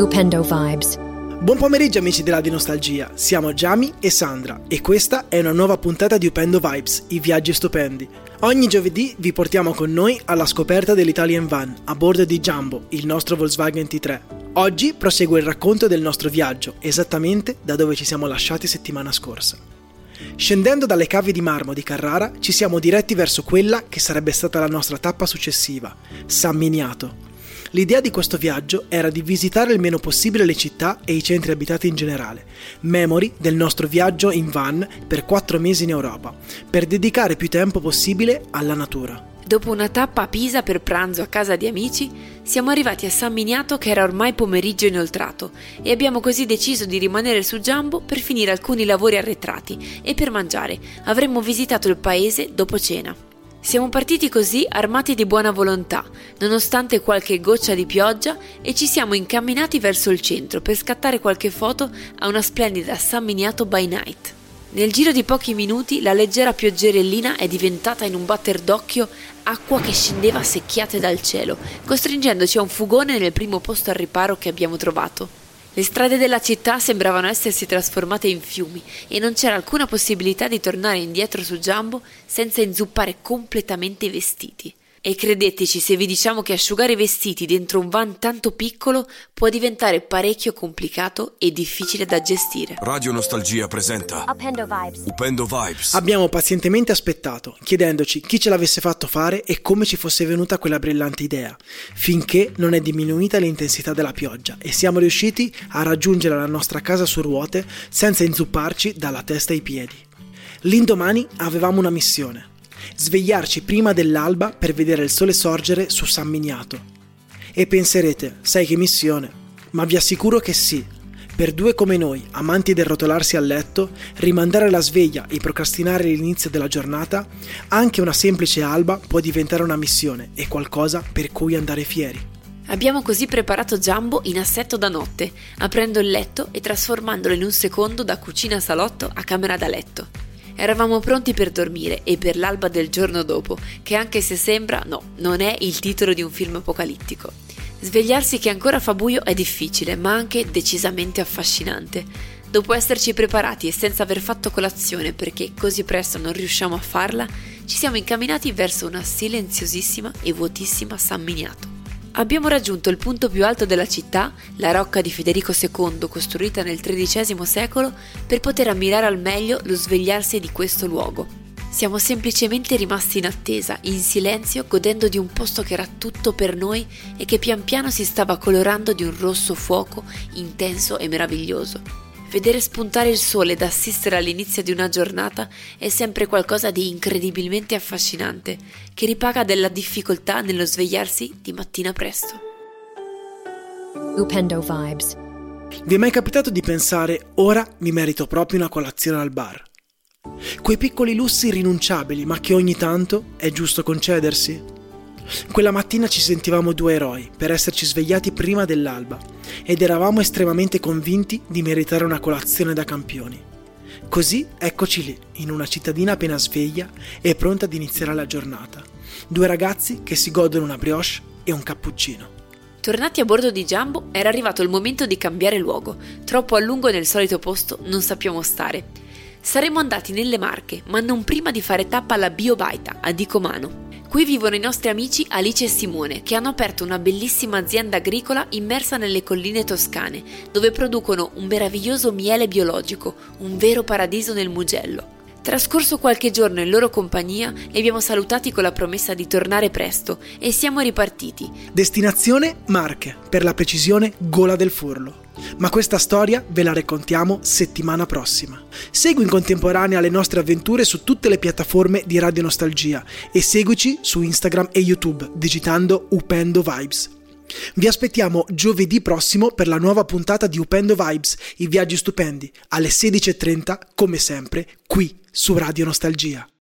Upendo Vibes. Buon pomeriggio amici della di Nostalgia, siamo Giami e Sandra e questa è una nuova puntata di Upendo Vibes, i viaggi stupendi. Ogni giovedì vi portiamo con noi alla scoperta dell'Italian Van a bordo di Jumbo, il nostro Volkswagen T3. Oggi prosegue il racconto del nostro viaggio, esattamente da dove ci siamo lasciati settimana scorsa. Scendendo dalle cave di marmo di Carrara ci siamo diretti verso quella che sarebbe stata la nostra tappa successiva, San Miniato, L'idea di questo viaggio era di visitare il meno possibile le città e i centri abitati in generale, memory del nostro viaggio in van per quattro mesi in Europa, per dedicare più tempo possibile alla natura. Dopo una tappa a Pisa per pranzo a casa di amici, siamo arrivati a San Miniato che era ormai pomeriggio inoltrato e abbiamo così deciso di rimanere su Giambo per finire alcuni lavori arretrati e per mangiare. Avremmo visitato il paese dopo cena. Siamo partiti così armati di buona volontà, nonostante qualche goccia di pioggia, e ci siamo incamminati verso il centro per scattare qualche foto a una splendida San Miniato by night. Nel giro di pochi minuti la leggera pioggerellina è diventata in un batter d'occhio acqua che scendeva secchiate dal cielo, costringendoci a un fugone nel primo posto al riparo che abbiamo trovato. Le strade della città sembravano essersi trasformate in fiumi e non c'era alcuna possibilità di tornare indietro su Jumbo senza inzuppare completamente i vestiti. E credeteci se vi diciamo che asciugare i vestiti dentro un van tanto piccolo può diventare parecchio complicato e difficile da gestire. Radio Nostalgia presenta Upendo Vibes. Upendo Vibes. Abbiamo pazientemente aspettato, chiedendoci chi ce l'avesse fatto fare e come ci fosse venuta quella brillante idea, finché non è diminuita l'intensità della pioggia e siamo riusciti a raggiungere la nostra casa su ruote senza inzupparci dalla testa ai piedi. L'indomani avevamo una missione svegliarci prima dell'alba per vedere il sole sorgere su San Miniato. E penserete, sai che missione? Ma vi assicuro che sì. Per due come noi, amanti del rotolarsi a letto, rimandare la sveglia e procrastinare l'inizio della giornata, anche una semplice alba può diventare una missione e qualcosa per cui andare fieri. Abbiamo così preparato Jumbo in assetto da notte, aprendo il letto e trasformandolo in un secondo da cucina salotto a camera da letto. Eravamo pronti per dormire e per l'alba del giorno dopo, che anche se sembra, no, non è il titolo di un film apocalittico. Svegliarsi che ancora fa buio è difficile, ma anche decisamente affascinante. Dopo esserci preparati e senza aver fatto colazione perché così presto non riusciamo a farla, ci siamo incamminati verso una silenziosissima e vuotissima San Miniato. Abbiamo raggiunto il punto più alto della città, la rocca di Federico II, costruita nel XIII secolo, per poter ammirare al meglio lo svegliarsi di questo luogo. Siamo semplicemente rimasti in attesa, in silenzio, godendo di un posto che era tutto per noi e che pian piano si stava colorando di un rosso fuoco intenso e meraviglioso. Vedere spuntare il sole ed assistere all'inizio di una giornata è sempre qualcosa di incredibilmente affascinante, che ripaga della difficoltà nello svegliarsi di mattina presto. Upendo Vibes. Vi è mai capitato di pensare ora mi merito proprio una colazione al bar? Quei piccoli lussi irrinunciabili, ma che ogni tanto è giusto concedersi? Quella mattina ci sentivamo due eroi per esserci svegliati prima dell'alba ed eravamo estremamente convinti di meritare una colazione da campioni. Così eccoci lì, in una cittadina appena sveglia e pronta ad iniziare la giornata. Due ragazzi che si godono una brioche e un cappuccino. Tornati a bordo di Jumbo, era arrivato il momento di cambiare luogo. Troppo a lungo nel solito posto non sappiamo stare. Saremmo andati nelle Marche, ma non prima di fare tappa alla Biobaita, a Dicomano. Qui vivono i nostri amici Alice e Simone, che hanno aperto una bellissima azienda agricola immersa nelle colline toscane, dove producono un meraviglioso miele biologico, un vero paradiso nel Mugello. Trascorso qualche giorno in loro compagnia, li abbiamo salutati con la promessa di tornare presto e siamo ripartiti. Destinazione Marche, per la precisione Gola del Furlo. Ma questa storia ve la raccontiamo settimana prossima. Segui in contemporanea le nostre avventure su tutte le piattaforme di Radio Nostalgia e seguici su Instagram e YouTube digitando Upendo Vibes. Vi aspettiamo giovedì prossimo per la nuova puntata di Upendo Vibes, i viaggi stupendi, alle 16.30 come sempre qui su Radio Nostalgia.